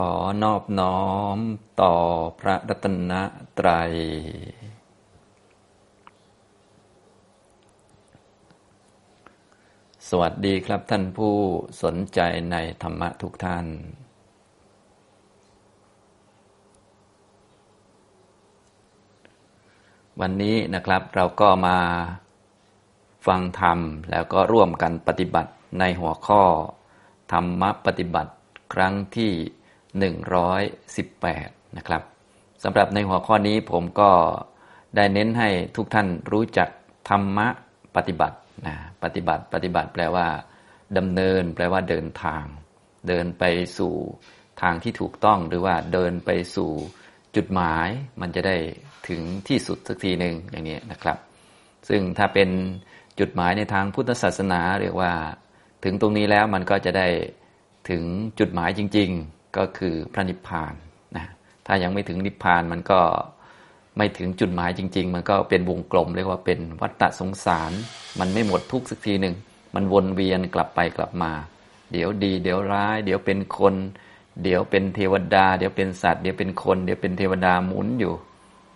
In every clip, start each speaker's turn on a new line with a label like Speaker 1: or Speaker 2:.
Speaker 1: ขอนอบน้อมต่อพระรัตนตรัย สวัสดีครับท่านผู้สนใจในธรรมะทุกท่าน วันนี้นะครับเราก็มาฟังธรรมแล้วก็ร่วมกันปฏิบัติในหัวข้อ ธรรมะปฏิบัติครั้งที่ 118 นะครับสำหรับในหัวข้อนี้ผมก็ได้เน้นให้ทุกท่านรู้จักธรรมะปฏิบัตินะปฏิบัติปฏิบัติแปลว่าดำเนิน แปลว่าเดินทาง เดินไปสู่ทางที่ถูกต้องหรือว่าเดินไปสู่จุดหมายมันจะได้ถึงที่สุดสักทีหนึ่งอย่างนี้นะครับ ซึ่งถ้าเป็นจุดหมายในทางพุทธศาสนาเรียกว่า ถึงตรงนี้แล้วมันก็จะได้ถึงจุดหมายจริง ก็คือพระนิพพานนะถ้ายังไม่ถึงนิพพานมันก็ไม่ถึงจุดหมายจริง ๆ มันก็เป็นวงกลมเรียกว่าเป็นวัฏฏะสงสาร มันไม่หมดทุกสักทีหนึ่งมันวนเวียนกลับไปกลับมา เดี๋ยวดี เดี๋ยวร้าย เดี๋ยวเป็นคน เดี๋ยวเป็นเทวดา เดี๋ยวเป็นสัตว์ เดี๋ยวเป็นคน เดี๋ยวเป็นเทวดาหมุนอยู่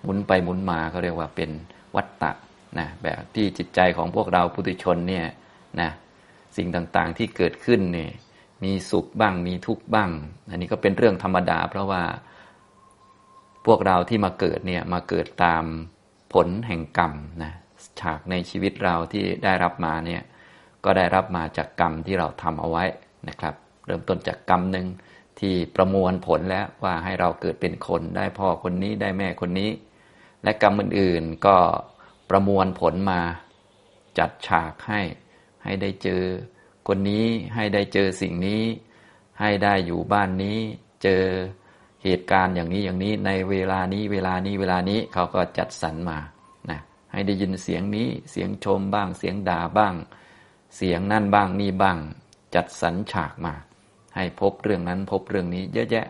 Speaker 1: หมุนไปหมุนมาเขาเรียกว่าเป็นวัฏฏะนะแบบที่จิตใจของพวกเราปุถุชนเนี่ยนะสิ่งต่างๆที่เกิดขึ้นเนี่ย มีสุขบ้าง มีทุกข์บ้าง อันนี้ก็เป็นเรื่องธรรมดา เพราะว่าพวกเราที่มาเกิดเนี่ยมาเกิดตามผลแห่งกรรมนะฉากในชีวิตเราที่ได้รับมาเนี่ยก็ได้รับมาจากกรรมที่เราทำเอาไว้นะครับ เริ่มต้นจากกรรมหนึ่งที่ประมวลผลแล้วว่าให้เราเกิดเป็นคนได้พ่อคนนี้ได้แม่คนนี้ และกรรมอื่นๆก็ประมวลผลมาจัดฉากให้ให้ได้เจอ คนนี้ให้ได้เจอสิ่งนี้ ให้ได้อยู่บ้านนี้ เจอเหตุการณ์อย่างนี้อย่างนี้ในเวลานี้เวลานี้เวลานี้เขาก็จัดสรรมานะให้ได้ยินเสียงนี้เสียงชมบ้าง เสียงด่าบ้าง เสียงนั่นบ้างนี่บ้าง จัดสรรฉากมา ให้พบเรื่องนั้นพบเรื่องนี้เยอะแยะ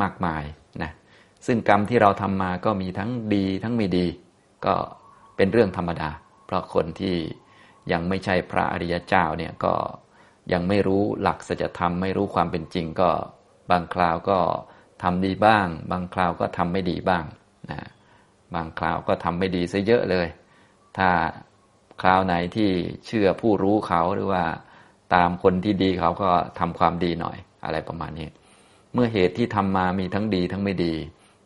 Speaker 1: มากมายนะซึ่งกรรมที่เราทำมาก็มีทั้งดีทั้งไม่ดี ก็เป็นเรื่องธรรมดา เพราะคนที่ยังไม่ใช่พระอริยเจ้าเนี่ยก็ ยังไม่รู้หลักสัจธรรมไม่รู้ความเป็นจริงก็บางคราวก็ทำดีบ้าง บางคราวก็ทำไม่ดีบ้างนะบางคราวก็ทำไม่ดีซะเยอะเลย ถ้าคราวไหนที่เชื่อผู้รู้เขาหรือว่าตามคนที่ดีเขาก็ทำความดีหน่อยอะไรประมาณนี้ เมื่อเหตุที่ทำมามีทั้งดีทั้งไม่ดี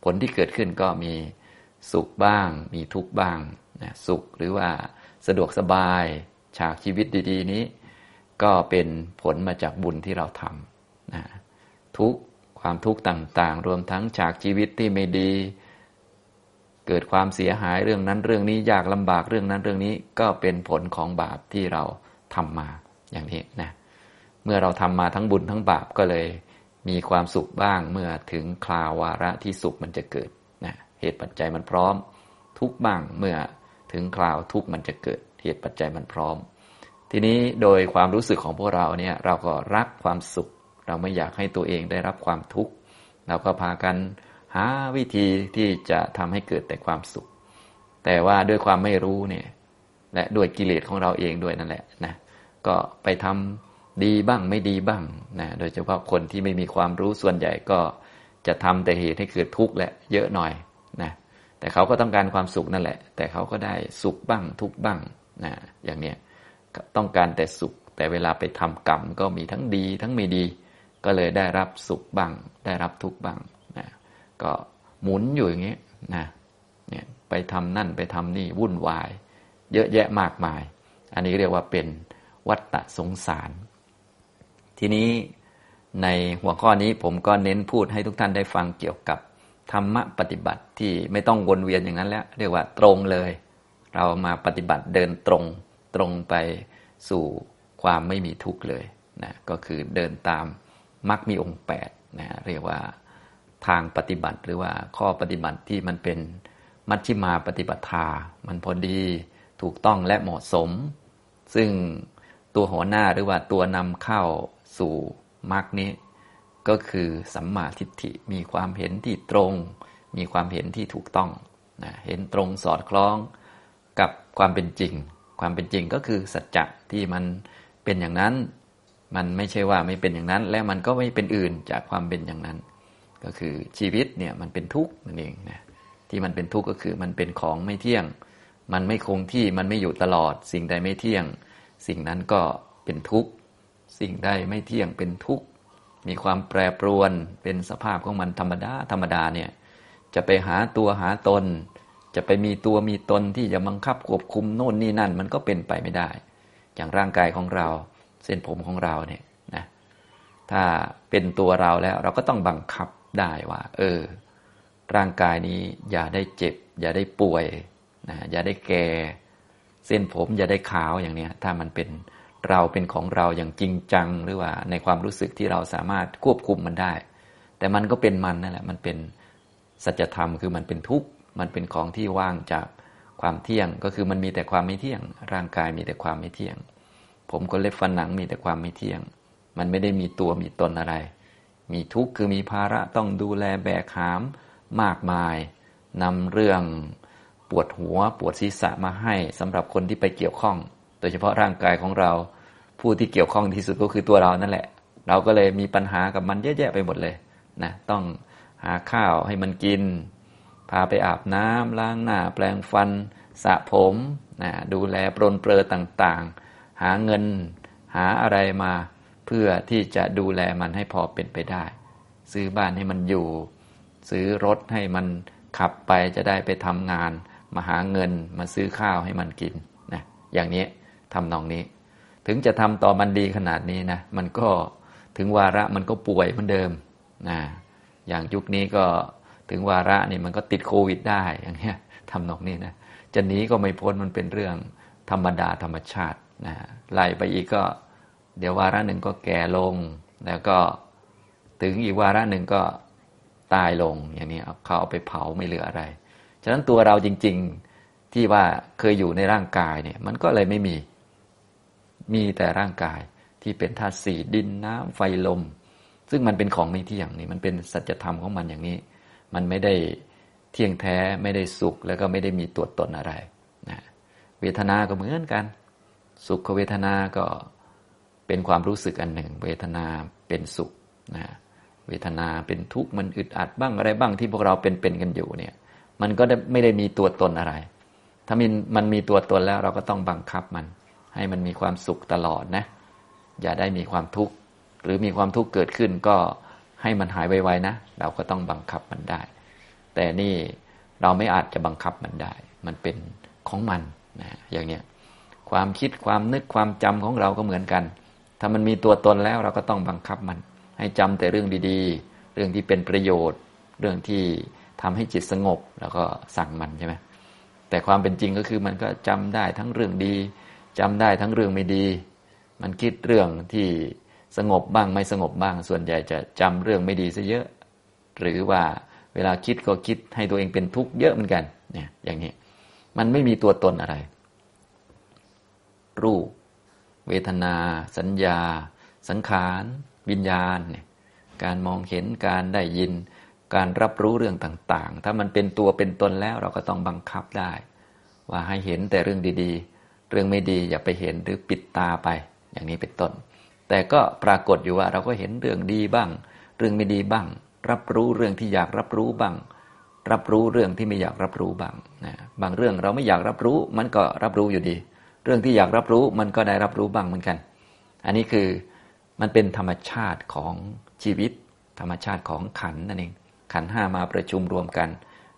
Speaker 1: ผลที่เกิดขึ้นก็มีสุขบ้าง มีทุกข์บ้างนะสุขหรือว่าสะดวกสบาย ฉากชีวิตดี ๆ นี้ ก็เป็นผลมาจากบุญที่เราทำนะทุกความทุกข์ต่างๆ รวมทั้งจากชีวิตที่ไม่ดี เกิดความเสียหายเรื่องนั้นเรื่องนี้ยากลำบากเรื่องนั้นเรื่องนี้ก็เป็นผลของบาปที่เราทำมาอย่างนี้นะเมื่อเราทำมาทั้งบุญทั้งบาปก็เลยมีความสุขบ้างเมื่อถึงคราววาระที่สุขมันจะเกิดนะเหตุปัจจัยมันพร้อม ทุกบ้างเมื่อถึงคราวทุกมันจะเกิด เหตุปัจจัยมันพร้อม ทีนี้โดยความรู้สึกของพวกเราเนี่ยเราก็รักความสุข เราไม่อยากให้ตัวเองได้รับความทุกข์เราก็พากันหาวิธีที่จะทำให้เกิดแต่ความสุข แต่ว่าด้วยความไม่รู้เนี่ยและด้วยกิเลสของเราเองด้วยนั่นแหละนะก็ไปทำดีบ้างไม่ดีบ้างนะโดยเฉพาะคนที่ไม่มีความรู้ส่วนใหญ่ก็จะทำแต่เหตุให้เกิดทุกข์แหละเยอะหน่อยนะแต่เขาก็ต้องการความสุขนั่นแหละ แต่เขาก็ได้สุขบ้างทุกข์บ้างนะอย่างเนี้ย ต้องการแต่สุข แต่เวลาไปทำกรรมก็มีทั้งดีทั้งไม่ดี ก็เลยได้รับสุขบ้าง ได้รับทุกข์บ้างนะก็หมุนอยู่อย่างนี้นะเนี่ยไปทำนั่นไปทำนี่วุ่นวาย เยอะแยะมากมาย อันนี้เรียกว่าเป็นวัฏฏสงสาร ทีนี้ในหัวข้อนี้ผมก็เน้นพูดให้ทุกท่านได้ฟังเกี่ยวกับธรรมะปฏิบัติที่ไม่ต้องวนเวียนอย่างนั้นแล้ว เรียกว่าตรงเลย เรามาปฏิบัติเดินตรง ตรงไปสู่ความไม่มีทุกข์เลยนะก็คือเดินตามมรรคมีองค์8นะเรียกว่าทางปฏิบัติหรือว่าข้อปฏิบัติที่มันเป็นมัชฌิมาปฏิปทา มันพอดีถูกต้องและเหมาะสม ซึ่งตัวหัวหน้าหรือว่าตัวนำเข้าสู่มรรคนี้ ก็คือสัมมาทิฏฐิมีความเห็นที่ตรง มีความเห็นที่ถูกต้องนะเห็นตรงสอดคล้องกับความเป็นจริง ความเป็นจริงก็คือสัจจะที่มันเป็นอย่างนั้น มันไม่ใช่ว่าไม่เป็นอย่างนั้น และมันก็ไม่เป็นอื่นจากความเป็นอย่างนั้น ก็คือชีวิตเนี่ยมันเป็นทุกข์นั่นเองนะที่มันเป็นทุกข์ก็คือมันเป็นของไม่เที่ยง มันไม่คงที่มันไม่อยู่ตลอด สิ่งใดไม่เที่ยง สิ่งนั้นก็เป็นทุกข์สิ่งใดไม่เที่ยงเป็นทุกข์มีความแปรปรวนเป็นสภาพของมันธรรมดาธรรมดาเนี่ยจะไปหาตัวหาตน จะไปมีตัวมีตนที่จะบังคับควบคุมโน่นนี่นั่น มันก็เป็นไปไม่ได้ อย่างร่างกายของเรา เส้นผมของเราเนี่ยนะถ้าเป็นตัวเราแล้วเราก็ต้องบังคับได้ว่า เออ ร่างกายนี้อย่าได้เจ็บ อย่าได้ป่วยนะอย่าได้แก่เส้นผมอย่าได้ขาวอย่างเนี้ยถ้ามันเป็นเราเป็นของเราอย่างจริงจังหรือว่าในความรู้สึกที่เราสามารถควบคุมมันได้ แต่มันก็เป็นมันนั่นแหละมันเป็นสัจธรรมคือมันเป็นทุกข์ มันเป็นของที่ว่างจากความเที่ยง ก็คือมันมีแต่ความไม่เที่ยง ร่างกายมีแต่ความไม่เที่ยง ผมก็เล็บฟันหนังมีแต่ความไม่เที่ยง มันไม่ได้มีตัวมีตนอะไร มีทุกข์คือมีภาระต้องดูแลแบกหามมากมายนำเรื่องปวดหัวปวดศีรษะมาให้สำหรับคนที่ไปเกี่ยวข้อง โดยเฉพาะร่างกายของเรา ผู้ที่เกี่ยวข้องที่สุดก็คือตัวเรานั่นแหละ เราก็เลยมีปัญหากับมันเยอะแยะไปหมดเลยนะต้องหาข้าวให้มันกิน พาไปอาบน้ำล้างหน้าแปลงฟันสระผมนะดูแลปรนเปรอต่างๆ หาเงินหาอะไรมาเพื่อที่จะดูแลมันให้พอเป็นไปได้ ซื้อบ้านให้มันอยู่ ซื้อรถให้มันขับไปจะได้ไปทำงาน มาหาเงินมาซื้อข้าวให้มันกินนะอย่างนี้ทำนองนี้ ถึงจะทำต่อมันดีขนาดนี้นะมันก็ถึงวาระมันก็ป่วยเหมือนเดิมนะอย่างยุคนี้ก็ ถึงวาระนี่มันก็ติดโควิดได้อย่างเงี้ยทำนองนี้นะจะหนีก็ไม่พ้นมันเป็นเรื่องธรรมดาธรรมชาตินะไล่ไปอีกก็ เดี๋ยววาระหนึ่งก็แก่ลง แล้วก็ถึงอีกวาระหนึ่งก็ตายลงอย่างนี้เขาเอาไปเผาไม่เหลืออะไร ฉะนั้นตัวเราจริง ๆที่ว่าเคยอยู่ในร่างกายเนี่ย มันก็เลยไม่มีมีแต่ร่างกายที่เป็นธาตุสี่ดินน้ำไฟลม ซึ่งมันเป็นของไม่เที่ยงนี่มันเป็นสัจธรรมของมันอย่างนี้ มันไม่ได้เที่ยงแท้ไม่ได้สุขแล้วก็ไม่ได้มีตัวตนอะไรนะเวทนาก็เหมือนกัน สุขเวทนาก็เป็นความรู้สึกอันหนึ่ง เวทนาเป็นสุขนะเวทนาเป็นทุกข์มันอึดอัดบ้างอะไรบ้างที่พวกเราเป็นเป็นกันอยู่เนี่ยมันก็ไม่ได้มีตัวตนอะไร ถ้ามันมันมีตัวตนแล้วเราก็ต้องบังคับมัน ให้มันมีความสุขตลอดนะ อย่าได้มีความทุกข์หรือมีความทุกข์เกิดขึ้นก็ ให้มันหายไวๆนะ เราก็ต้องบังคับมันได้ แต่นี่เราไม่อาจจะบังคับมันได้ มันเป็นของมันนะอย่างเนี้ยความคิดความนึกความจำของเราก็เหมือนกัน ถ้ามันมีตัวตนแล้วเราก็ต้องบังคับมัน ให้จำแต่เรื่องดีๆ เรื่องที่เป็นประโยชน์ เรื่องที่ทำให้จิตสงบ แล้วก็สั่งมันใช่ไหมแต่ความเป็นจริงก็คือมันก็จำได้ทั้งเรื่องดีจำได้ทั้งเรื่องไม่ดี มันคิดเรื่องที่ สงบบ้างไม่สงบบ้าง ส่วนใหญ่จะจำเรื่องไม่ดีซะเยอะ หรือว่าเวลาคิดก็คิดให้ตัวเองเป็นทุกข์เยอะเหมือนกันเนี่ยอย่างนี้ มันไม่มีตัวตนอะไร รูป เวทนา สัญญา สังขารวิญญาณเนี่ยการมองเห็นการได้ยิน การรับรู้เรื่องต่างๆ ถ้ามันเป็นตัวเป็นตนแล้วเราก็ต้องบังคับได้ ว่าให้เห็นแต่เรื่องดีๆ เรื่องไม่ดีอย่าไปเห็นหรือปิดตาไป อย่างนี้เป็นต้น แต่ก็ปรากฏอยู่ว่าเราก็เห็นเรื่องดีบ้าง เรื่องไม่ดีบ้าง รับรู้เรื่องที่อยากรับรู้บ้าง รับรู้เรื่องที่ไม่อยากรับรู้บ้างนะบางเรื่องเราไม่อยากรับรู้มันก็รับรู้อยู่ดี เรื่องที่อยากรับรู้มันก็ได้รับรู้บ้างเหมือนกัน อันนี้คือมันเป็นธรรมชาติของชีวิต ธรรมชาติของขันนั่นเองขันห้ามาประชุมรวมกัน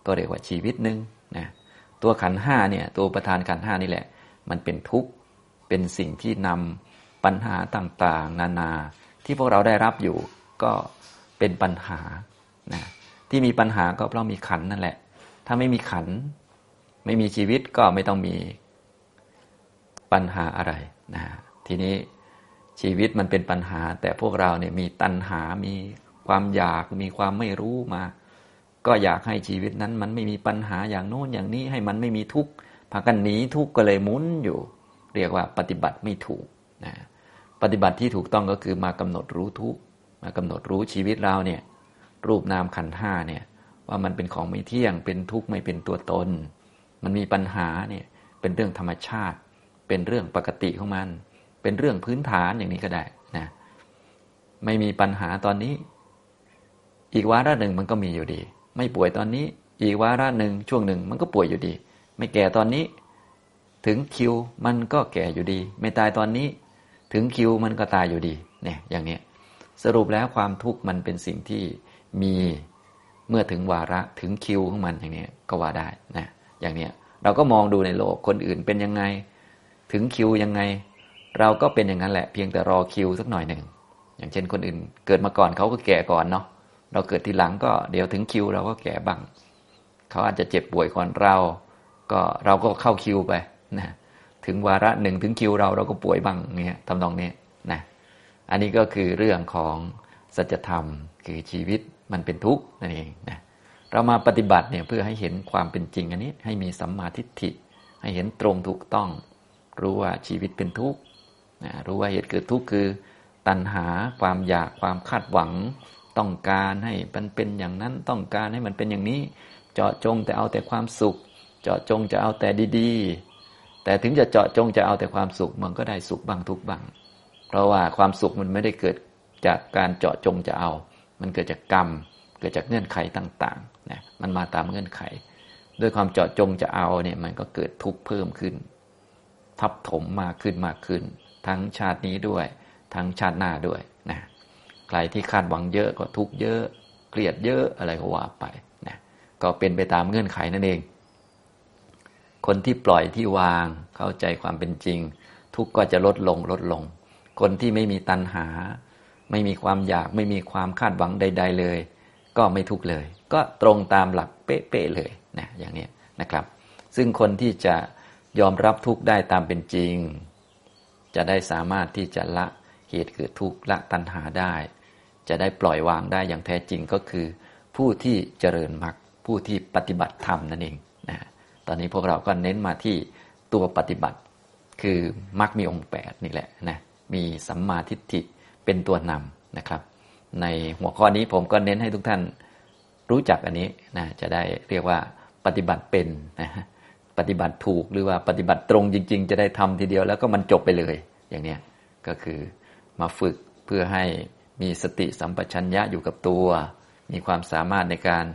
Speaker 1: ก็เรียกว่าชีวิตหนึ่งนะตัวขันห้าเนี่ยตัวประธานขันห้านี่แหละ มันเป็นทุกข์เป็นสิ่งที่นำ ปัญหาต่างๆ นานาที่พวกเราได้รับอยู่ก็เป็นปัญหานะที่มีปัญหาก็เพราะมีขันนั่นแหละ ถ้าไม่มีขัน ไม่มีชีวิตก็ไม่ต้องมีปัญหาอะไรนะทีนี้ชีวิตมันเป็นปัญหา แต่พวกเราเนี่ยมีตัณหา มีความอยาก มีความไม่รู้มา ก็อยากให้ชีวิตนั้น มันไม่มีปัญหาอย่างโน้นอย่างนี้ให้มันไม่มีทุกข์พากันหนีทุกข์ก็เลยหมุนอยู่ เรียกว่าปฏิบัติไม่ถูกนะ ปฏิบัติที่ถูกต้องก็คือมากำหนดรู้ทุกมากำหนดรู้ชีวิตเราเนี่ยรูปนามขันห้าเนี่ยว่ามันเป็นของไม่เที่ยงเป็นทุกข์ไม่เป็นตัวตน มันมีปัญหาเนี่ยเป็นเรื่องธรรมชาติ เป็นเรื่องปกติของมัน เป็นเรื่องพื้นฐานอย่างนี้ก็ได้นะไม่มีปัญหาตอนนี้ อีกวาระหนึ่งมันก็มีอยู่ดี ไม่ป่วยตอนนี้ อีกวาระหนึ่งช่วงหนึ่งมันก็ป่วยอยู่ดี ไม่แก่ตอนนี้ ถึงคิวมันก็แก่อยู่ดี ไม่ตายตอนนี้ ถึงคิวมันก็ตายอยู่ดีเนี่ยอย่างนี้สรุปแล้วความทุกข์มันเป็นสิ่งที่มีเมื่อถึงวาระถึงคิวของมันอย่างนี้ก็ว่าได้นะอย่างนี้เราก็มองดูในโลกคนอื่นเป็นยังไง ถึงคิวยังไง เราก็เป็นอย่างนั้นแหละเพียงแต่รอคิวสักหน่อยหนึ่งอย่างเช่นคนอื่น เกิดมาก่อนเขาก็แก่ก่อนเนาะเราเกิดทีหลังก็เดี๋ยวถึงคิวเราก็แก่บ้างเขาอาจจะเจ็บป่วยก่อนเรา ก็เราก็เข้าคิวไปนะ ถึงวาระหนึ่งถึงคิวเราเราก็ป่วยบ้างเนี่ยทำนองนี้นะอันนี้ก็คือเรื่องของสัจธรรมคือชีวิตมันเป็นทุกข์นั่นเองนะเรามาปฏิบัติเนี่ยเพื่อให้เห็นความเป็นจริงอันนี้ ให้มีสัมมาทิฏฐิ ให้เห็นตรงถูกต้อง รู้ว่าชีวิตเป็นทุกข์นะรู้ว่าเหตุเกิดทุกข์คือ ตัณหาความอยากความคาดหวัง ต้องการให้มันเป็นอย่างนั้นต้องการให้มันเป็นอย่างนี้ เจาะจงแต่เอาแต่ความสุข เจาะจงจะเอาแต่ดีๆ แต่ถึงจะเจาะจงจะเอาแต่ความสุขมันก็ได้สุขบ้างทุกบ้างเพราะว่าความสุขมันไม่ได้เกิดจากการเจาะจงจะเอา มันเกิดจากกรรม เกิดจากเงื่อนไขต่างๆนะมันมาตามเงื่อนไข ด้วยความเจาะจงจะเอาเนี่ยมันก็เกิดทุกข์เพิ่มขึ้น ทับถมมากขึ้นมากขึ้น ทั้งชาตินี้ด้วย ทั้งชาติหน้าด้วยนะใครที่คาดหวังเยอะก็ทุกข์เยอะเกลียดเยอะอะไรก็ว่าไปนะก็เป็นไปตามเงื่อนไขนั่นเอง คนที่ปล่อยที่วางเข้าใจความเป็นจริง ทุกข์ก็จะลดลงลดลง คนที่ไม่มีตัณหา ไม่มีความอยากไม่มีความคาดหวังใด ๆเลย ก็ไม่ทุกข์เลย ก็ตรงตามหลักเป๊ะๆเลยนะอย่างนี้นะครับ ซึ่งคนที่จะยอมรับทุกข์ได้ตามเป็นจริง จะได้สามารถที่จะละเหตุคือทุกข์ละตัณหาได้ จะได้ปล่อยวางได้อย่างแท้จริงก็คือ ผู้ที่เจริญมรรคผู้ที่ปฏิบัติธรรมนั่นเอง ตอนนี้พวกเราก็เน้นมาที่ตัวปฏิบัติ คือมรรคมีองค์แปดนี่แหละนะมีสัมมาทิฏฐิเป็นตัวนำนะครับ ในหัวข้อนี้ผมก็เน้นให้ทุกท่านรู้จักอันนี้นะจะได้เรียกว่าปฏิบัติเป็นนะปฏิบัติถูกหรือว่าปฏิบัติตรงจริง ๆ จะได้ทำทีเดียวแล้วก็มันจบไปเลยอย่างเนี้ยก็คือมาฝึกเพื่อให้มีสติสัมปชัญญะอยู่กับตัว มีความสามารถในการ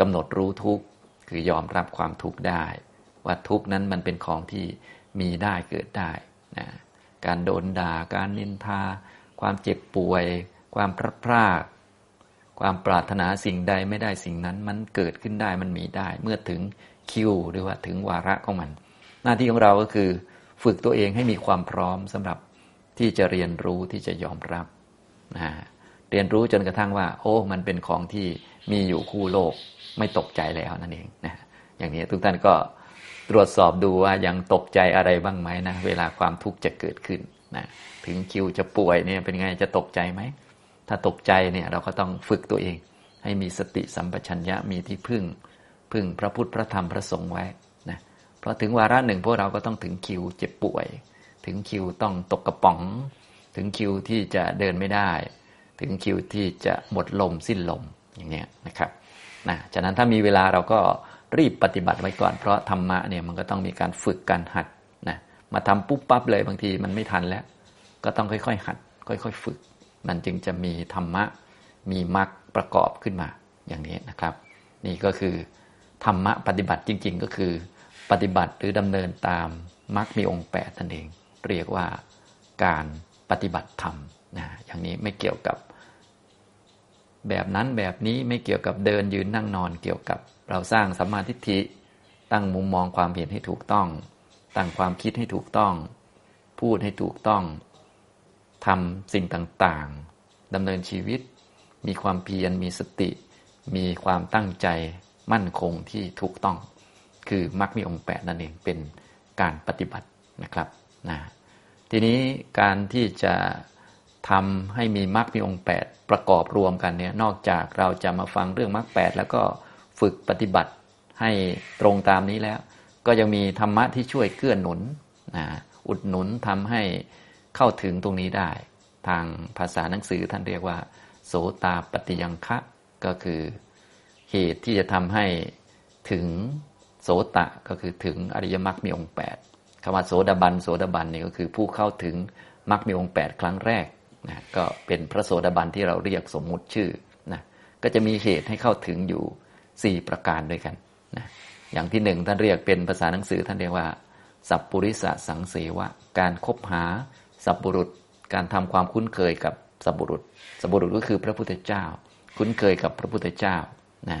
Speaker 1: กำหนดรู้ทุก คือยอมรับความทุกข์ได้ ว่าทุกข์นั้นมันเป็นของที่มีได้เกิดได้นะการโดนด่า การนินทา ความเจ็บป่วย ความพลาดพลาดความปรารถนาสิ่งใดไม่ได้สิ่งนั้น มันเกิดขึ้นได้มันมีได้ เมื่อถึงคิวหรือว่าถึงวาระของมัน หน้าที่ของเราก็คือ ฝึกตัวเองให้มีความพร้อมสำหรับที่จะเรียนรู้ที่จะยอมรับนะเรียนรู้จนกระทั่งว่า โอ้ มันเป็นของที่มีอยู่คู่โลก ไม่ตกใจแล้วนั่นเองนะอย่างนี้ทุกท่านก็ตรวจสอบดูว่ายังตกใจอะไรบ้างไหมนะเวลาความทุกข์จะเกิดขึ้นนะถึงคิวจะป่วยเนี่ยเป็นไงจะตกใจไหมถ้าตกใจเนี่ยเราก็ต้องฝึกตัวเอง ให้มีสติสัมปชัญญะมีที่พึ่ง พึ่งพระพุทธพระธรรมพระสงฆ์ไว้นะเพราะถึงวาระหนึ่งพวกเราก็ต้องถึงคิวเจ็บป่วย ถึงคิวต้องตกกระป๋อง ถึงคิวที่จะเดินไม่ได้ ถึงคิวที่จะหมดลมสิ้นลมอย่างนี้นะครับ นะฉะนั้นถ้ามีเวลาเราก็รีบปฏิบัติไว้ก่อน เพราะธรรมะเนี่ยมันก็ต้องมีการฝึกการหัดนะมาทำปุ๊บปั๊บเลยบางทีมันไม่ทันแล้ว ก็ต้องค่อยๆ หัด ค่อย ๆ ฝึก มันจึงจะมีธรรมะมีมรรคประกอบขึ้นมาอย่างนี้นะครับ นี่ก็คือธรรมะปฏิบัติจริง ๆ ก็คือ ปฏิบัติหรือดำเนินตามมรรคมีองค์แปดนั่นเอง เรียกว่าการปฏิบัติธรรมนะอย่างนี้ไม่เกี่ยวกับ แบบนั้นแบบนี้ไม่เกี่ยวกับเดินยืนนั่งนอนเกี่ยวกับ เราสร้างสัมมาทิฏฐิ ตั้งมุมมองความเห็นให้ถูกต้อง ตั้งความคิดให้ถูกต้อง พูดให้ถูกต้องทำสิ่งต่างๆดำเนินชีวิต มีความเพียรมีสติ มีความตั้งใจมั่นคงที่ถูกต้อง คือมรรคมีองค์แปดนั่นเองเป็นการปฏิบัตินะครับนะทีนี้การที่จะ ทำให้มีมรรคมีองค์แปดประกอบรวมกันเนี่ยนอกจากเราจะมาฟังเรื่องมรรคแปดแล้วก็ฝึกปฏิบัติให้ตรงตามนี้แล้ว ก็ยังมีธรรมะที่ช่วยเกื้อหนุนนะอุดหนุนทำให้เข้าถึงตรงนี้ได้ ทางภาษาหนังสือท่านเรียกว่า โสตาปฏิยังคะก็คือเหตุที่จะทำให้ถึงโสตะก็คือถึงอริยมรรคมีองค์8คำว่าโสดาบันโสดาบันนี่ก็คือผู้เข้าถึงมรรคมีองค์8ครั้งแรก นะก็เป็นพระโสดาบันที่เราเรียกสมมุติชื่อนะก็จะมีเหตุให้เข้าถึงอยู่ 4 ประการด้วยกันนะอย่างที่หนึ่งท่านเรียกเป็นภาษาหนังสือท่านเรียกว่า สัพปุริสสังเสวะ การคบหาสัพบุรุษ การทำความคุ้นเคยกับสัพบุรุษ สัพบุรุษก็คือพระพุทธเจ้า คุ้นเคยกับพระพุทธเจ้านะ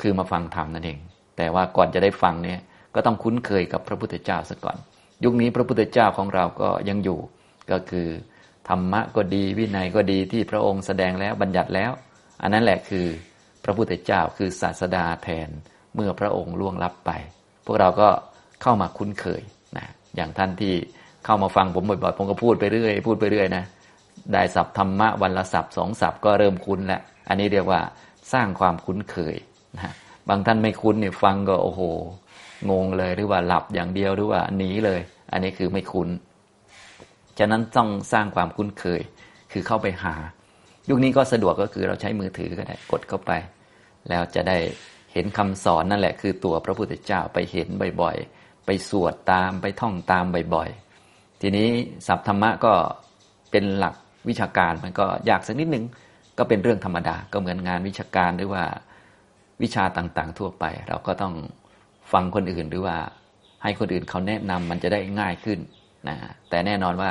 Speaker 1: คือมาฟังธรรมนั่นเอง แต่ว่าก่อนจะได้ฟังเนี่ยก็ต้องคุ้นเคยกับพระพุทธเจ้าซะก่อน ยุคนี้พระพุทธเจ้าของเราก็ยังอยู่ก็คือ ธรรมะก็ดีวินัยก็ดีที่พระองค์แสดงแล้วบัญญัติแล้ว อันนั้นแหละคือพระพุทธเจ้าคือศาสดาแทนเมื่อพระองค์ล่วงลับไป พวกเราก็เข้ามาคุ้นเคยนะอย่างท่านที่เข้ามาฟังผมบ่อยๆผมก็พูดไปเรื่อยพูดไปเรื่อยนะได้สับธรรมะวันละสับสองสับก็เริ่มคุ้นแล้วอันนี้เรียกว่าสร้างความคุ้นเคยนะบางท่านไม่คุ้นเนี่ยฟังก็โอ้โหงงเลยหรือว่าหลับอย่างเดียวหรือว่าหนีเลย อันนี้คือไม่คุ้น ฉะนั้นต้องสร้างความคุ้นเคย คือเข้าไปหา ยุคนี้ก็สะดวกก็คือเราใช้มือถือก็ได้กดเข้าไป แล้วจะได้เห็นคำสอนนั่นแหละ คือตัวพระพุทธเจ้าไปเห็นบ่อยๆ ไปสวดตามไปท่องตามบ่อยๆ ทีนี้ศัพท์ธรรมะก็เป็นหลักวิชาการมันก็ยากสักนิดนึงก็เป็นเรื่องธรรมดาก็เหมือนงานวิชาการหรือว่าวิชาต่างๆทั่วไป เราก็ต้องฟังคนอื่นหรือว่าให้คนอื่นเขาแนะนำมันจะได้ง่ายขึ้น นะแต่แน่นอนว่า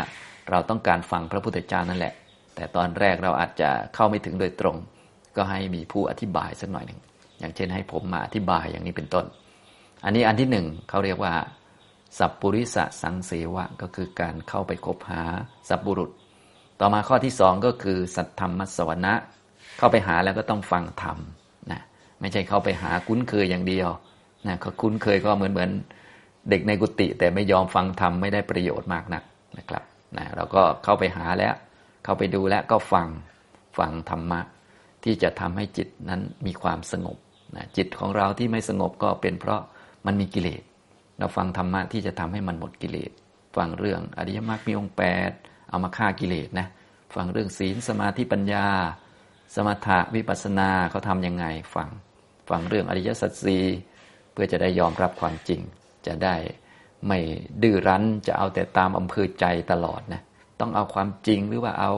Speaker 1: เราต้องการฟังพระพุทธเจ้านั่นแหละ แต่ตอนแรกเราอาจจะเข้าไม่ถึงโดยตรง ก็ให้มีผู้อธิบายสักหน่อยหนึ่งอย่างเช่นให้ผมมาอธิบายอย่างนี้เป็นต้น อันนี้อันที่หนึ่งเขาเรียกว่า สัพปุริสสังเสวะก็คือการเข้าไปคบหาสัพบุรุษ ต่อมาข้อที่สองก็คือ สัทธรรมสวนะเข้าไปหาแล้วก็ต้องฟังธรรมนะไม่ใช่เข้าไปหาคุ้นเคยอย่างเดียวนะเขาคุ้นเคยก็เหมือนเหมือน เด็กในกุฏิแต่ไม่ยอมฟังธรรมไม่ได้ประโยชน์มากนักนะครับนะเราก็เข้าไปหาแล้ว เข้าไปดูแล้วก็ฟังฟังธรรมะ ที่จะทำให้จิตนั้นมีความสงบนะจิตของเราที่ไม่สงบก็เป็นเพราะมันมีกิเลส เราฟังธรรมะที่จะทำให้มันหมดกิเลส ฟังเรื่องอริยมรรคมีองค์แปดเอามาฆ่ากิเลสนะฟังเรื่องศีลสมาธิปัญญา สมถะวิปัสสนาเขาทำยังไงฟังฟังเรื่องอริยสัจสีเพื่อจะได้ยอมรับความจริง จะได้ไม่ดื้อรั้นจะเอาแต่ตามอำเภอใจตลอดนะต้องเอาความจริงหรือว่าเอา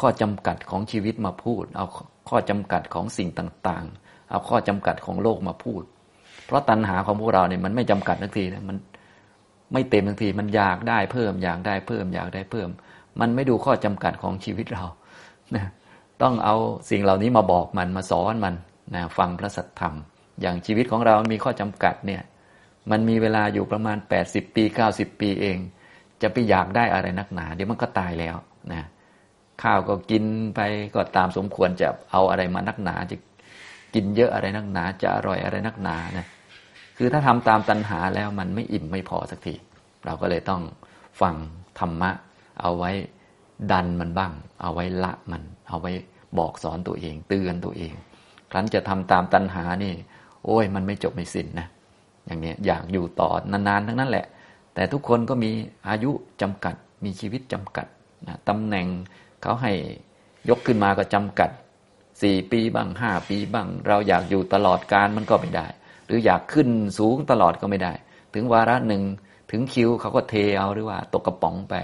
Speaker 1: ข้อจำกัดของชีวิตมาพูด เอาข้อจำกัดของสิ่งต่างๆ เอาข้อจำกัดของโลกมาพูด เพราะตัณหาของพวกเราเนี่ยมันไม่จำกัดทันทีนะมันไม่เต็มทันทีมันอยากได้เพิ่มอยากได้เพิ่มอยากได้เพิ่ม มันไม่ดูข้อจำกัดของชีวิตเรานะต้องเอาสิ่งเหล่านี้มาบอกมันมาสอนมันนะฟังพระสัทธรรม อย่างชีวิตของเรามีข้อจำกัดเนี่ย มันมีเวลาอยู่ประมาณ 80 ปี 90 ปีเอง จะไปอยากได้อะไรนักหนา เดี๋ยวมันก็ตายแล้วนะข้าวก็กินไปก็ตามสมควรจะเอาอะไรมานักหนา จะกินเยอะอะไรนักหนา จะอร่อยอะไรนักหนานะคือถ้าทำตามตัณหาแล้วมันไม่อิ่มไม่พอสักทีเราก็เลยต้องฟังธรรมะ เอาไว้ดันมันบ้าง เอาไว้ละมัน เอาไว้บอกสอนตัวเอง เตือนตัวเอง ครั้นจะทำตามตัณหานี่ โอ้ย มันไม่จบไม่สิ้นนะ อย่างนี้อยากอยู่ต่อนานๆ ทั้งนั้นแหละ แต่ทุกคนก็มีอายุจำกัด มีชีวิตจำกัดนะตำแหน่งเขาให้ยกขึ้นมาก็จำกัดสี่ปีบ้างห้าปีบ้าง เราอยากอยู่ตลอดการมันก็ไม่ได้ หรืออยากขึ้นสูงตลอดก็ไม่ได้ ถึงวาระหนึ่งถึงคิวเขาก็เทเอาหรือว่าตกกระป๋องไป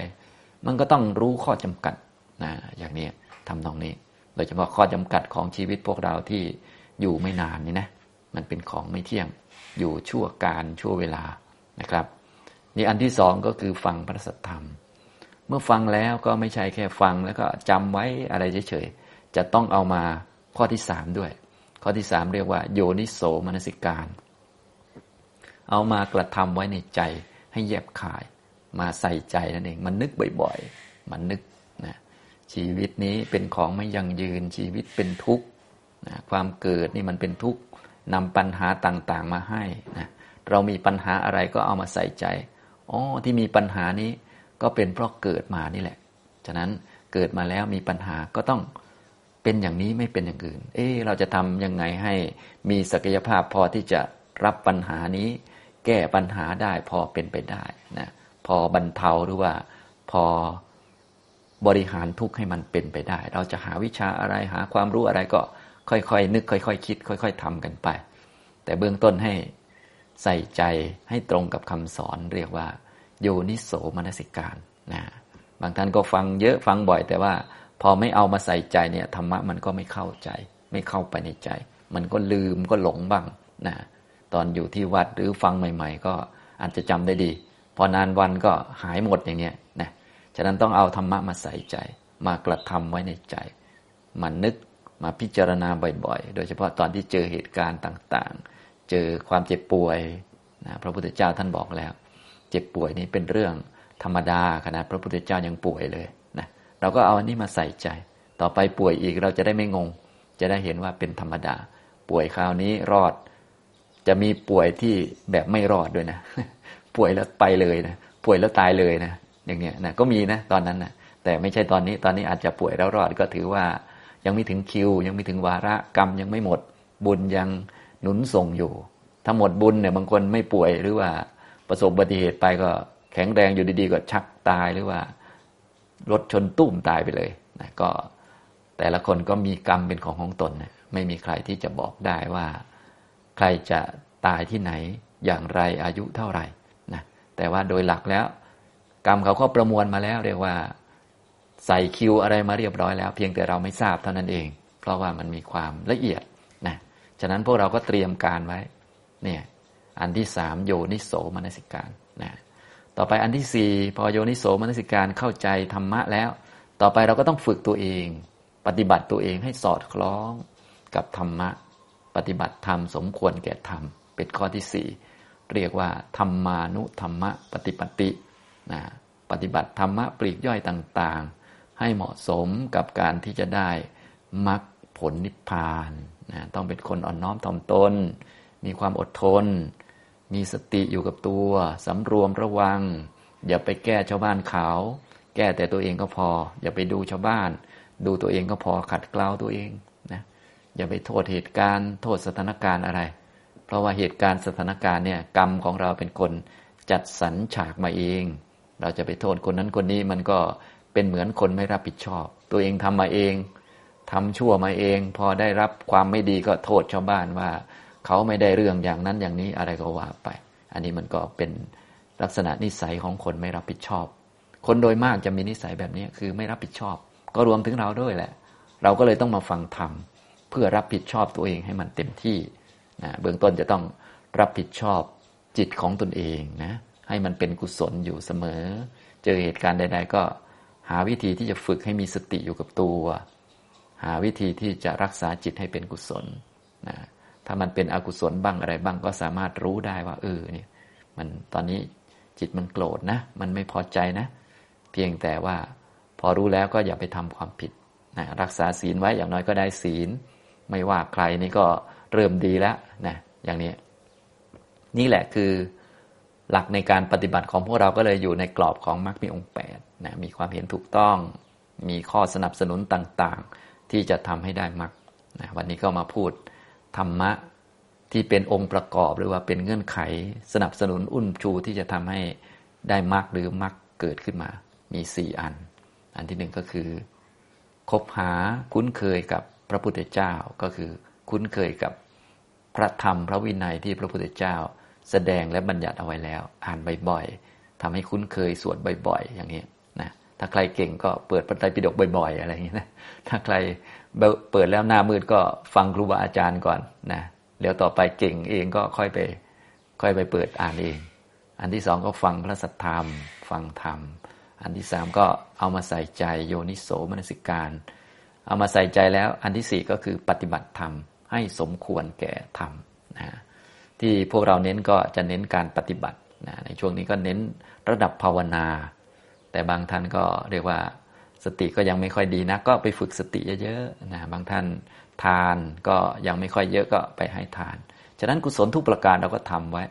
Speaker 1: มันก็ต้องรู้ข้อจำกัดนะอย่างนี้ทำตรงนี้ โดยเฉพาะข้อจำกัดของชีวิตพวกเราที่อยู่ไม่นานนี่นะมันเป็นของไม่เที่ยง อยู่ชั่วการชั่วเวลานะครับ นี่อันที่สองก็คือฟังพระสัทธรรม เมื่อฟังแล้วก็ไม่ใช่แค่ฟังแล้วก็จำไว้อะไรเฉยๆจะต้องเอามาข้อที่สามด้วย ข้อที่สามเรียกว่า โยนิโสมนสิการ เอามากระทำไว้ในใจให้แยบขาย มาใส่ใจนั่นเอง มันนึกบ่อยๆ มันนึกนะชีวิตนี้เป็นของไม่ยั่งยืนชีวิตเป็นทุกข์นะความเกิดนี่มันเป็นทุกข์ นำปัญหาต่างๆมาให้นะเรามีปัญหาอะไรก็เอามาใส่ใจอ๋อที่มีปัญหานี้ก็เป็นเพราะเกิดมานี่แหละ ฉะนั้นเกิดมาแล้วมีปัญหาก็ต้องเป็นอย่างนี้ไม่เป็นอย่างอื่น เอ๊เราจะทำยังไงให้มีศักยภาพพอที่จะรับปัญหานี้ แก้ปัญหาได้พอเป็นไปได้นะพอบรรเทาหรือว่าพอบริหารทุกข์ให้มันเป็นไปได้ เราจะหาวิชาอะไรหาความรู้อะไรก็ ค่อยๆนึกค่อยๆคคิด ค่อย ๆทำกันไป แต่เบื้องต้นให้ใส่ใจให้ตรงกับคำสอนเรียกว่า โยนิโสมนสิการนะบางท่านก็ฟังเยอะฟังบ่อย แต่ว่าพอไม่เอามาใส่ใจเนี่ยธรรมะมันก็ไม่เข้าใจ ไม่เข้าไปในใจ มันก็ลืมก็หลงบ้างนะตอนอยู่ที่วัดหรือฟังใหม่ ๆ ก็อาจจะจำได้ดี พอนานวันก็หายหมดอย่างเนี้ยนะฉะนั้นต้องเอาธรรมะมาใส่ใจ มากระทำไว้ในใจ มันนึก มาพิจารณาบ่อยๆ โดยเฉพาะตอนที่เจอเหตุการณ์ต่างๆ เจอความเจ็บป่วยนะพระพุทธเจ้าท่านบอกแล้ว เจ็บป่วยนี้เป็นเรื่องธรรมดาขนาดพระพุทธเจ้ายังป่วยเลยนะเราก็เอาอันนี้มาใส่ใจ ต่อไปป่วยอีกเราจะได้ไม่งง จะได้เห็นว่าเป็นธรรมดา ป่วยคราวนี้รอด จะมีป่วยที่แบบไม่รอดด้วยนะ ป่วยแล้วไปเลยนะป่วยแล้วตายเลยนะอย่างเงี้ยนะก็มีนะตอนนั้นนะแต่ไม่ใช่ตอนนี้ตอนนี้อาจจะป่วยแล้วรอดก็ถือว่า ยังไม่ถึงคิว ยังไม่ถึงวาระกรรมยังไม่หมด บุญยังหนุนส่งอยู่ ถ้าหมดบุญเนี่ยบางคนไม่ป่วยหรือว่าประสบอุบัติเหตุไปก็แข็งแรงอยู่ดีๆก็ชักตายหรือว่ารถชนตุ้มตายไปเลยนะก็แต่ละคนก็มีกรรมเป็นของของตนนะไม่มีใครที่จะบอกได้ว่า ใครจะตายที่ไหนอย่างไรอายุเท่าไหร่นะแต่ว่าโดยหลักแล้ว กรรมเขาก็ประมวลมาแล้วเรียกว่า ใส่คิวอะไรมาเรียบร้อยแล้ว เพียงแต่เราไม่ทราบเท่านั้นเอง เพราะว่ามันมีความละเอียดนะฉะนั้นพวกเราก็เตรียมการไว้เนี่ยอันที่สามโยนิโสมนสิการนะต่อไปอันที่สี่พอโยนิโสมนสิการเข้าใจธรรมะแล้ว ต่อไปเราก็ต้องฝึกตัวเอง ปฏิบัติตัวเองให้สอดคล้องกับธรรมะ ปฏิบัติธรรมสมควรแก่ธรรม เป็นข้อที่สี่เรียกว่าธรรมานุธรรมะปฏิปตินะปฏิบัติธรรมะปลีกย่อยต่างๆ ให้เหมาะสมกับการที่จะได้มรรคผลนิพพานนะต้องเป็นคนอ่อนน้อมถ่อมตน มีความอดทน มีสติอยู่กับตัวสำรวมระวัง อย่าไปแก้ชาวบ้านเขา แก้แต่ตัวเองก็พอ อย่าไปดูชาวบ้าน ดูตัวเองก็พอขัดเกลาตัวเองนะอย่าไปโทษเหตุการณ์ โทษสถานการณ์อะไร เพราะว่าเหตุการณ์สถานการณ์เนี่ยกรรมของเราเป็นคนจัดสรรฉากมาเอง เราจะไปโทษคนนั้นคนนี้มันก็ เป็นเหมือนคนไม่รับผิดชอบ ตัวเองทำมาเองทำชั่วมาเอง พอได้รับความไม่ดีก็โทษชาวบ้านว่า เขาไม่ได้เรื่องอย่างนั้นอย่างนี้อะไรก็ว่าไป อันนี้มันก็เป็นลักษณะนิสัยของคนไม่รับผิดชอบ คนโดยมากจะมีนิสัยแบบนี้คือไม่รับผิดชอบ ก็รวมถึงเราด้วยแหละ เราก็เลยต้องมาฟังธรรมเพื่อรับผิดชอบตัวเองให้มันเต็มที่นะเบื้องต้นจะต้องรับผิดชอบจิตของตนเองนะให้มันเป็นกุศลอยู่เสมอ เจอเหตุการณ์ใด ๆ ก็ หาวิธีที่จะฝึกให้มีสติอยู่กับตัว หาวิธีที่จะรักษาจิตให้เป็นกุศลนะถ้ามันเป็นอกุศลบ้างอะไรบ้างก็สามารถรู้ได้ว่า เออเนี่ยมันตอนนี้จิตมันโกรธนะ มันไม่พอใจนะ เพียงแต่ว่าพอรู้แล้วก็อย่าไปทำความผิดนะรักษาศีลไว้อย่างน้อยก็ได้ศีล ไม่ว่าใครนี่ก็เริ่มดีแล้วนะอย่างนี้ นี่แหละคือหลักในการปฏิบัติของพวกเราก็เลยอยู่ในกรอบของมรรคมีองค์แปด นะมีความเห็นถูกต้อง มีข้อสนับสนุนต่างๆ ที่จะทำให้ได้มรรคนะวันนี้ก็มาพูดธรรมะที่เป็นองค์ประกอบหรือว่าเป็นเงื่อนไขสนับสนุนอุ่นชูที่จะทำให้ได้มรรคหรือมรรคเกิดขึ้นมา มีสี่อัน อันที่หนึ่งก็คือ คบหาคุ้นเคยกับพระพุทธเจ้าก็คือคุ้นเคยกับพระธรรมพระวินัยที่พระพุทธเจ้า แสดงและบัญญัติเอาไว้แล้ว อ่านบ่อยๆทำให้คุ้นเคยสวดบ่อย ๆ อย่างนี้ ถ้าใครเก่งก็เปิดพระไตรปิฎกบ่อยๆ อะไรอย่างนี้นะ ถ้าใครเปิดแล้วหน้ามืดก็ฟังครูบาอาจารย์ก่อนนะเดี๋ยวต่อไปเก่งเองก็ค่อยไปค่อยไปเปิดอ่านเอง อันที่สองก็ฟังพระสัทธรรม ฟังธรรม อันที่สามก็เอามาใส่ใจโยนิโสมนสิการ เอามาใส่ใจแล้วอันที่สี่ก็คือปฏิบัติธรรม ให้สมควรแก่ธรรมนะที่พวกเราเน้นก็จะเน้นการปฏิบัตินะในช่วงนี้ก็เน้นระดับภาวนา แต่บางท่านก็เรียกว่าสติก็ยังไม่ค่อยดีนะก็ไปฝึกสติเยอะๆนะบางท่านทานก็ยังไม่ค่อยเยอะก็ไปให้ทาน ฉะนั้นกุศลทุกประการเราก็ทำไว้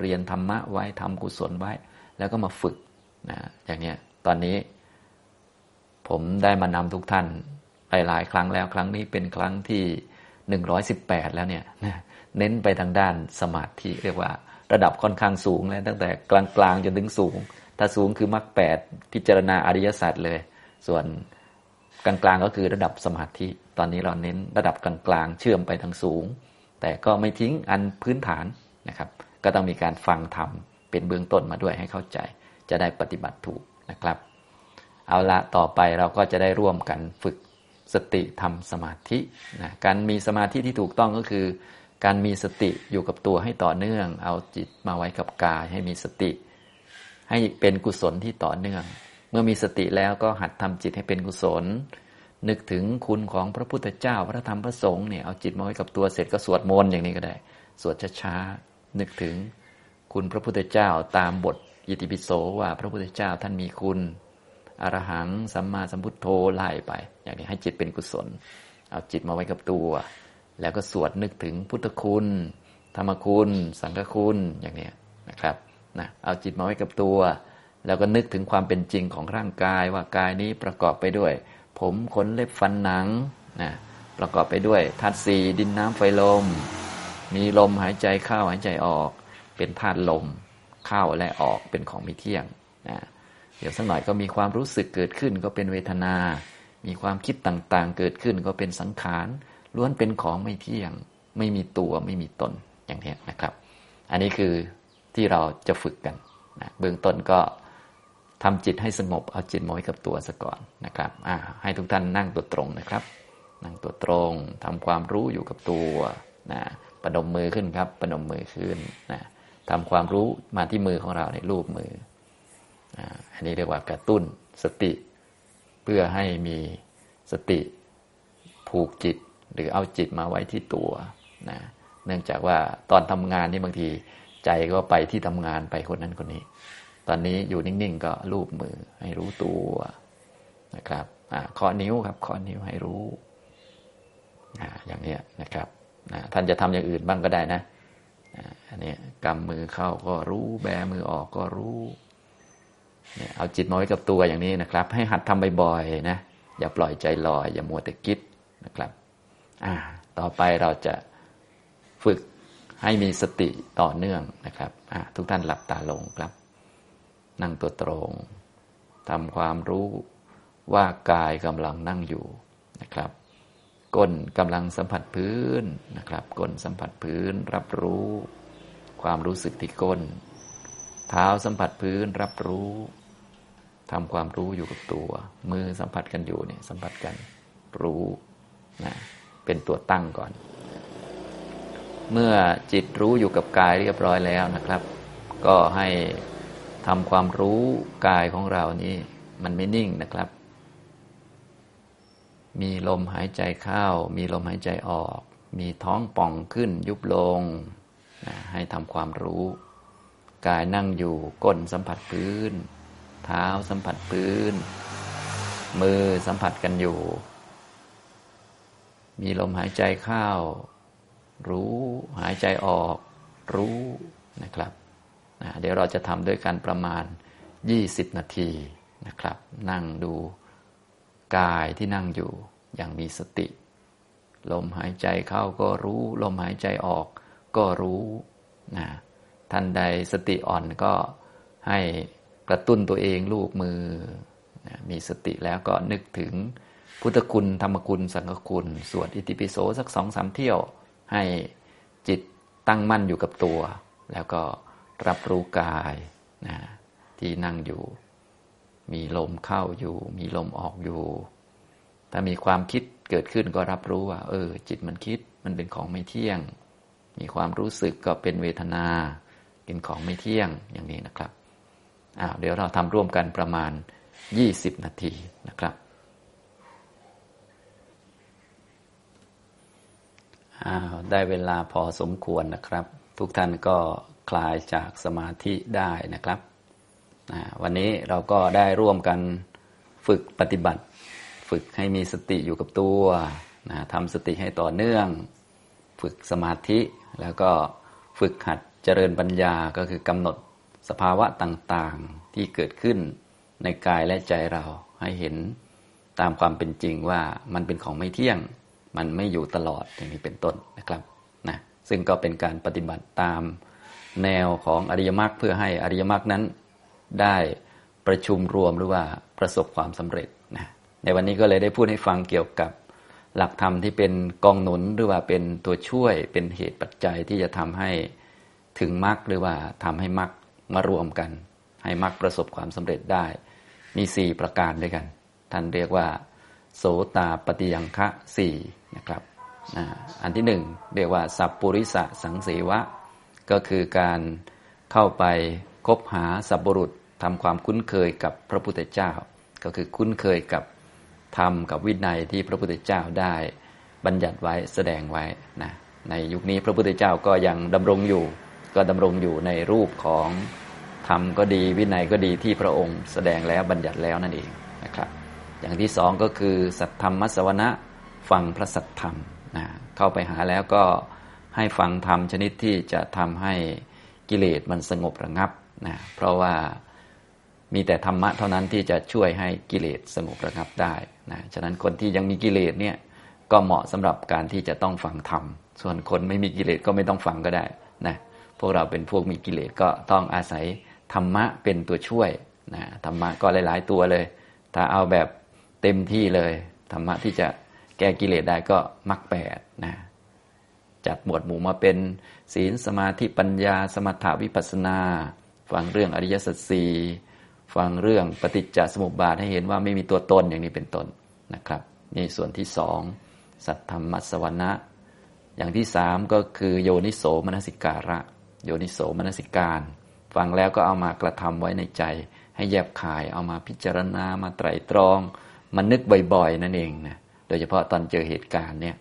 Speaker 1: เรียนธรรมะไว้ทำกุศลไว้ แล้วก็มาฝึกนะอย่างเนี้ยตอนนี้ ผมได้มานำทุกท่านหลายๆครั้งแล้วครั้งนี้เป็นครั้งที่หนึ่งร้อยสิบแปดแล้วเนี่ยเน้นไปทางด้านสมาธิเรียกว่าระดับค่อนข้างสูงแล้วตั้งแต่กลางๆจนถึงสูง ถ้าสูงคือมรรคแปดพิจารณาอริยสัจเลย ส่วนกลางๆก็คือระดับสมาธิ ตอนนี้เราเน้นระดับกลางๆ เชื่อมไปทางสูง แต่ก็ไม่ทิ้งอันพื้นฐานนะครับ ก็ต้องมีการฟังธรรมเป็นเบื้องต้นมาด้วยให้เข้าใจ จะได้ปฏิบัติถูกนะครับ เอาละต่อไปเราก็จะได้ร่วมกันฝึกสติทำสมาธินะการมีสมาธิที่ถูกต้องก็คือ การมีสติอยู่กับตัวให้ต่อเนื่อง เอาจิตมาไว้กับกายให้มีสติ ให้เป็นกุศลที่ต่อเนื่อง เมื่อมีสติแล้วก็หัดทำจิตให้เป็นกุศล นึกถึงคุณของพระพุทธเจ้า พระธรรมพระสงฆ์เนี่ยเอาจิตมาไว้กับตัวเสร็จก็สวดมนต์อย่างนี้ก็ได้ สวดช้าๆนึกถึงคุณพระพุทธเจ้าตามบทอิติปิโสว่าพระพุทธเจ้าท่านมีคุณอรหังสัมมาสัมพุทโธไล่ไป อย่างนี้ให้จิตเป็นกุศล เอาจิตมาไว้กับตัว แล้วก็สวดนึกถึงพุทธคุณ ธรรมคุณ สังฆคุณอย่างนี้นะครับ นะเอาจิตมาไว้กับตัว แล้วก็นึกถึงความเป็นจริงของร่างกายว่ากายนี้ประกอบไปด้วย ผมขนเล็บฟันหนังนะประกอบไปด้วยธาตุสี่ดินน้ำไฟลม มีลมหายใจเข้าหายใจออก เป็นธาตุลมเข้าและออกเป็นของมีเที่ยงนะเดี๋ยวสักหน่อยก็มีความรู้สึกเกิดขึ้นก็เป็นเวทนา มีความคิดต่างๆ เกิดขึ้นก็เป็นสังขารล้วนเป็นของไม่เที่ยง ไม่มีตัวไม่มีตนอย่างนี้นะครับ อันนี้คือ ที่เราจะฝึกกันนะเบื้องต้นก็ทำจิตให้สงบ เอาจิตมาไว้กับตัวซะก่อนนะครับให้ทุกท่านนั่งตัวตรงนะครับ นั่งตัวตรงทำความรู้อยู่กับตัวนะประดมมือขึ้นครับประดมมือขึ้นนะทำความรู้มาที่มือของเราในรูปมืออันนี้เรียกว่ากระตุ้นสติ เพื่อให้มีสติผูกจิต หรือเอาจิตมาไว้ที่ตัวนะเนื่องจากว่าตอนทำงานนี่บางที ใจก็ไปที่ทำงานไปคนนั้นคนนี้ ตอนนี้อยู่นิ่ง ๆ ก็รูปมือให้รู้ตัวนะครับเคาะนิ้วครับเคาะนิ้วให้รู้อย่างนี้นะครับท่านจะทำอย่างอื่นบ้างก็ได้นะอันนี้กำมือเข้าก็รู้แบมือออกก็รู้เนี่ยเอาจิตมาไว้กับตัวอย่างนี้นะครับ ให้หัดทำบ่อยๆนะอย่าปล่อยใจลอย อย่ามัวแต่คิดนะครับ อ่า ต่อไปเราจะฝึก ให้มีสติต่อเนื่องนะครับทุกท่านหลับตาลงครับ นั่งตัวตรงทำความรู้ว่ากายกำลังนั่งอยู่นะครับ ก้นกำลังสัมผัสพื้นนะครับ ก้นสัมผัสพื้นรับรู้ ความรู้สึกที่ก้น เท้าสัมผัสพื้นรับรู้ทำความรู้อยู่กับตัว มือสัมผัสกันอยู่เนี่ยสัมผัสกันรู้นะเป็นตัวตั้งก่อน เมื่อจิตรู้อยู่กับกายเรียบร้อยแล้วนะครับ ก็ให้ทำความรู้กายของเรานี่ มันไม่นิ่งนะครับ มีลมหายใจเข้า มีลมหายใจออก มีท้องป่องขึ้นยุบลงนะให้ทำความรู้ กายนั่งอยู่ก้นสัมผัสพื้น เท้าสัมผัสพื้น มือสัมผัสกันอยู่ มีลมหายใจเข้า รู้หายใจออกรู้นะครับนะเดี๋ยวเราจะทำด้วยกันประมาณ 20 นาทีนะครับ นั่งดูกายที่นั่งอยู่อย่างมีสติ ลมหายใจเข้าก็รู้ ลมหายใจออกก็รู้นะท่านใดสติอ่อนก็ให้กระตุ้นตัวเองลูกมือนะมีสติแล้วก็นึกถึงพุทธคุณธรรมคุณสังฆคุณ สวดอิติปิโสสักสองสามเที่ยว ให้จิตตั้งมั่นอยู่กับตัว แล้วก็รับรู้กายนะที่นั่งอยู่ มีลมเข้าอยู่ มีลมออกอยู่ ถ้ามีความคิดเกิดขึ้นก็รับรู้ว่า เออ จิตมันคิดมันเป็นของไม่เที่ยง มีความรู้สึกก็เป็นเวทนา เป็นของไม่เที่ยงอย่างนี้นะครับอ้าวเดี๋ยวเราทำร่วมกันประมาณ 20 นาทีนะครับ อ้าวได้เวลาพอสมควรนะครับ ทุกท่านก็คลายจากสมาธิได้นะครับ วันนี้เราก็ได้ร่วมกันฝึกปฏิบัติ ฝึกให้มีสติอยู่กับตัวนะทำสติให้ต่อเนื่อง ฝึกสมาธิแล้วก็ฝึกหัดเจริญปัญญาก็คือกำหนดสภาวะต่างๆที่เกิดขึ้นในกายและใจเราให้เห็นตามความเป็นจริงว่ามันเป็นของไม่เที่ยง มันไม่อยู่ตลอดอย่างนี้เป็นต้นนะครับนะซึ่งก็เป็นการปฏิบัติตามแนวของอริยมรรคเพื่อให้อริยมรรคนั้นได้ประชุมรวมหรือว่าประสบความสำเร็จนะในวันนี้ก็เลยได้พูดให้ฟังเกี่ยวกับหลักธรรมที่เป็นกองหนุนหรือว่าเป็นตัวช่วยเป็นเหตุปัจจัยที่จะทำให้ถึงมรรคหรือว่าทำให้มรรคมารวมกัน ให้มรรคประสบความสำเร็จได้ มีสี่ประการด้วยกัน ท่านเรียกว่า โสตาปฏิยังคะสี่ นะครับอันที่หนึ่งเรียกว่าสัพปุริสะสังเสวะ ก็คือการเข้าไปคบหาสัพบุรุษทำความคุ้นเคยกับพระพุทธเจ้า ก็คือคุ้นเคยกับธรรมกับวินัยที่พระพุทธเจ้าได้บัญญัติไว้แสดงไว้นะในยุคนี้พระพุทธเจ้าก็ยังดำรงอยู่ ก็ดำรงอยู่ในรูปของธรรมก็ดีวินัยก็ดีที่พระองค์แสดงแล้วบัญญัติแล้วนั่นเองนะครับ อย่างที่สองก็คือสัทธรรมมัสวนะ ฟังพระสัทธรรมนะเข้าไปหาแล้วก็ให้ฟังธรรมชนิดที่จะทำให้กิเลสมันสงบระงับนะเพราะว่ามีแต่ธรรมะเท่านั้นที่จะช่วยให้กิเลสสงบระงับได้นะฉะนั้นคนที่ยังมีกิเลสเนี่ยก็เหมาะสำหรับการที่จะต้องฟังธรรม ส่วนคนไม่มีกิเลสก็ไม่ต้องฟังก็ได้นะพวกเราเป็นพวกมีกิเลสก็ต้องอาศัยธรรมะเป็นตัวช่วยนะธรรมะก็หลาย ๆ ตัวเลย ถ้าเอาแบบเต็มที่เลยธรรมะที่จะ ก้กิเลสได้ก็มรรคแปดนะจัดหมวดหมู่มาเป็นศีลสมาธิปัญญา สมถาวิปัสนา ฟังเรื่องอริยสัจสี่ฟังเรื่องปฏิจจสมุปบาทให้เห็นว่าไม่มีตัวตนอย่างนี้เป็นต้นนะครับ นี่ส่วนที่สองสัทธรรมัสวนะอย่างที่สามก็คือโยนิโสมนสิการะ โยนิโสมนสิการ ฟังแล้วก็เอามากระทำไว้ในใจ ให้แยบคายเอามาพิจารณามาไตรตรอง มันนึกบ่อยๆ นั่นเองนะ ดยเฉพาะตอนเจอเหตุการณ์เนี่ย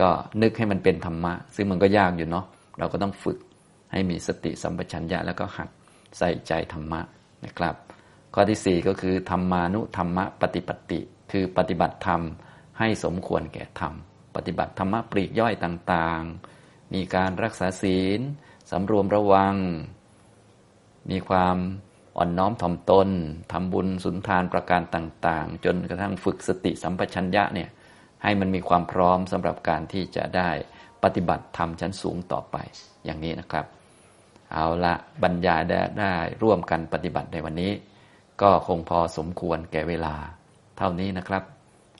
Speaker 1: ก็นึกให้มันเป็นธรรมะ ซึ่งมันก็ยากอยู่เนาะเราก็ต้องฝึกให้มีสติสัมปชัญญะแล้วก็หัดใส่ใจธรรมะนะครับ ข้อที่สี่ก็คือธรรมานุธรรมะปฏิปติ คือปฏิบัติธรรมให้สมควรแก่ธรรม ปฏิบัติธรรมะปลีกย่อยต่างๆ มีการรักษาศีลสำรวมระวัง มีความอ่อนน้อมถ่อมตนทำบุญสุนทานประการต่าง ๆ จนกระทั่งฝึกสติสัมปชัญญะเนี่ย ให้มันมีความพร้อมสำหรับการที่จะได้ปฏิบัติธรรมชั้นสูงต่อไปอย่างนี้นะครับ เอาละบรรยายได้ได้ร่วมกันปฏิบัติในวันนี้ ก็คงพอสมควรแก่เวลา เท่านี้นะครับ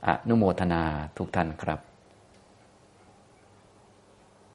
Speaker 1: อนุโมทนาทุกท่านครับ